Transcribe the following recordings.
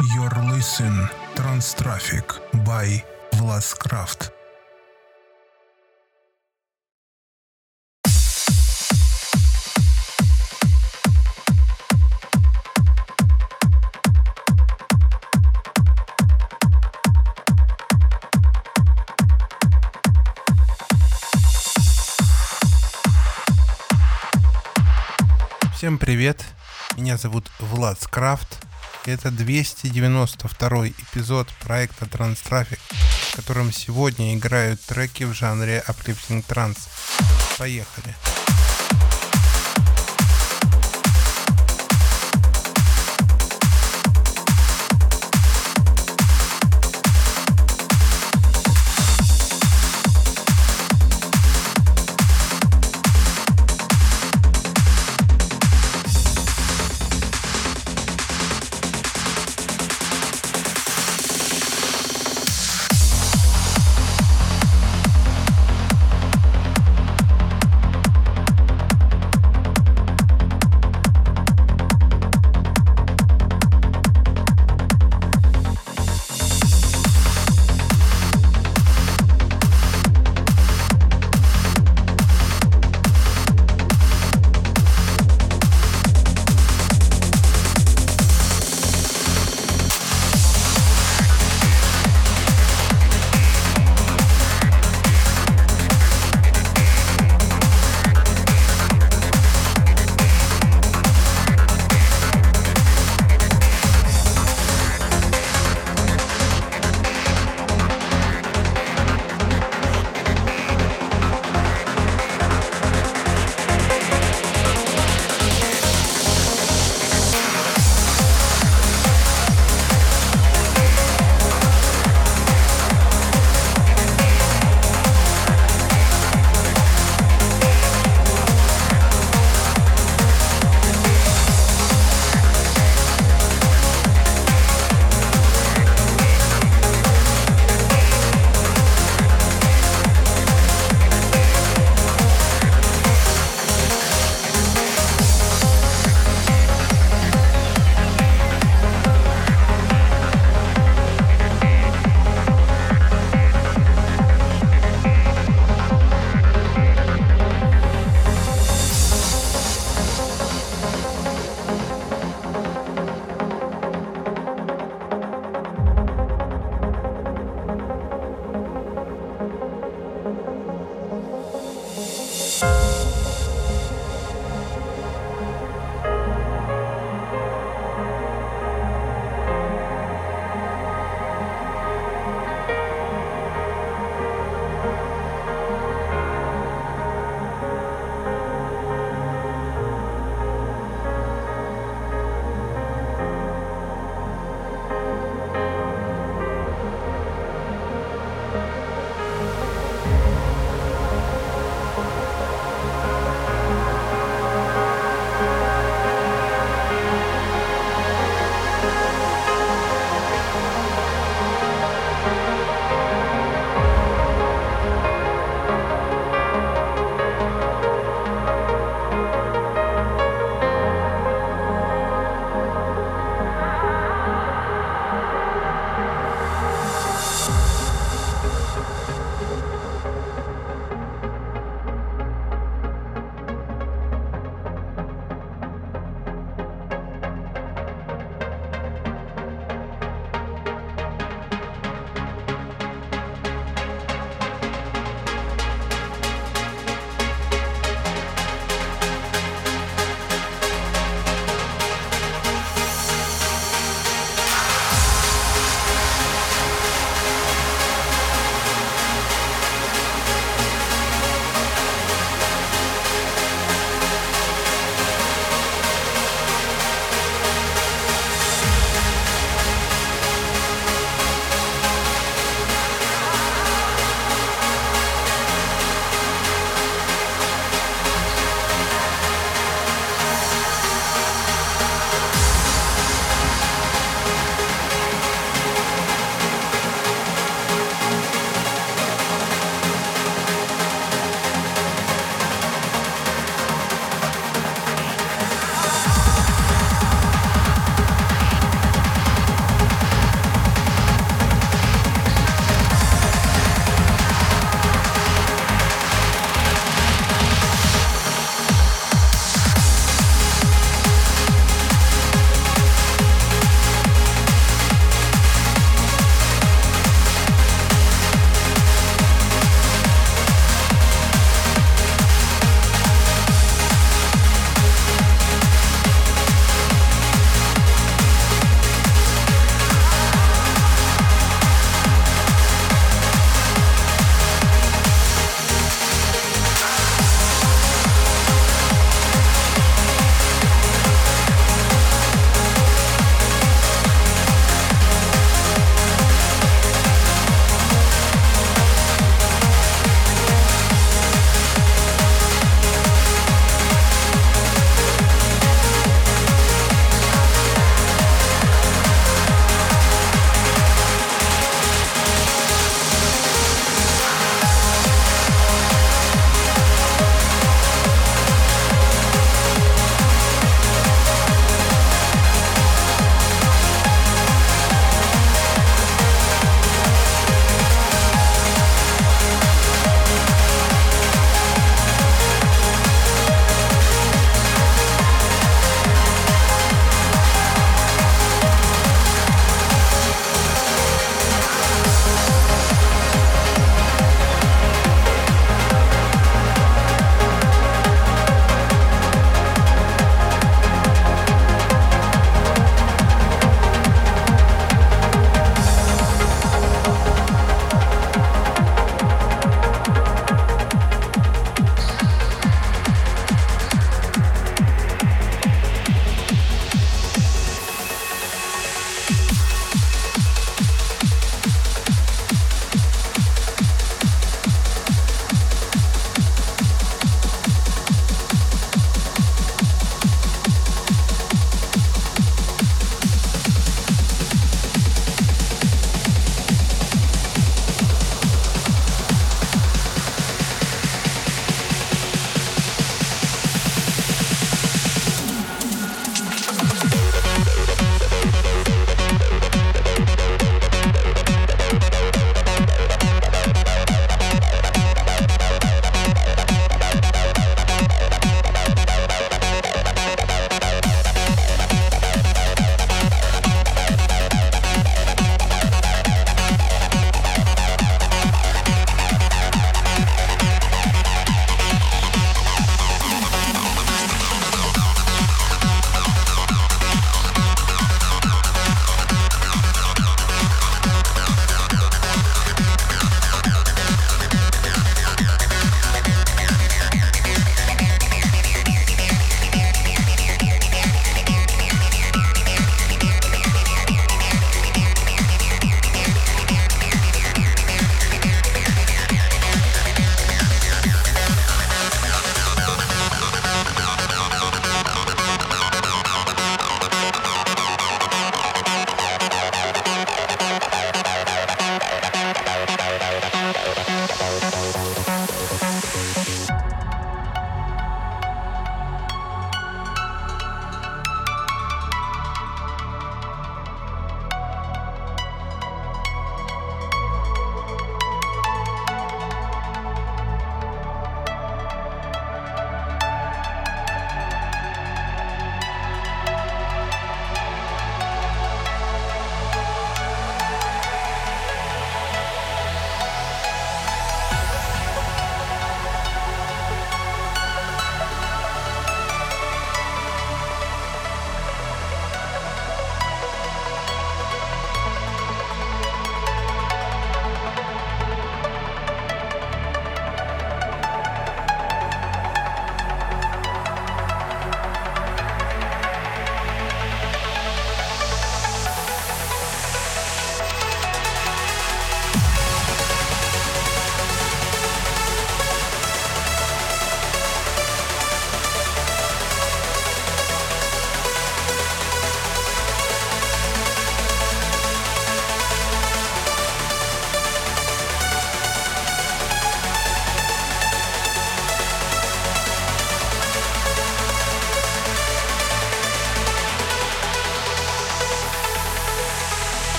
Your listen Traffic by Vlascraft. Всем привет, меня зовут Влад Скрафт. Это 292 эпизод проекта Транстрафик, в котором сегодня играют треки в жанре Uplifting Trance. Поехали!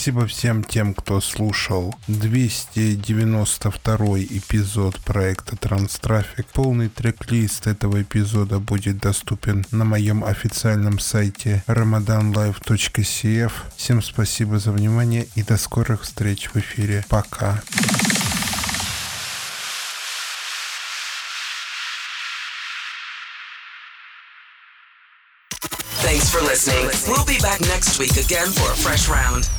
Спасибо всем тем, кто слушал 292 эпизод проекта Транстрафик. Полный трек-лист этого эпизода будет доступен на моем официальном сайте ramadanlive.cf. Всем спасибо за внимание и до скорых встреч в эфире. Пока. Thanks for listening. We'll be back next week again for a fresh round.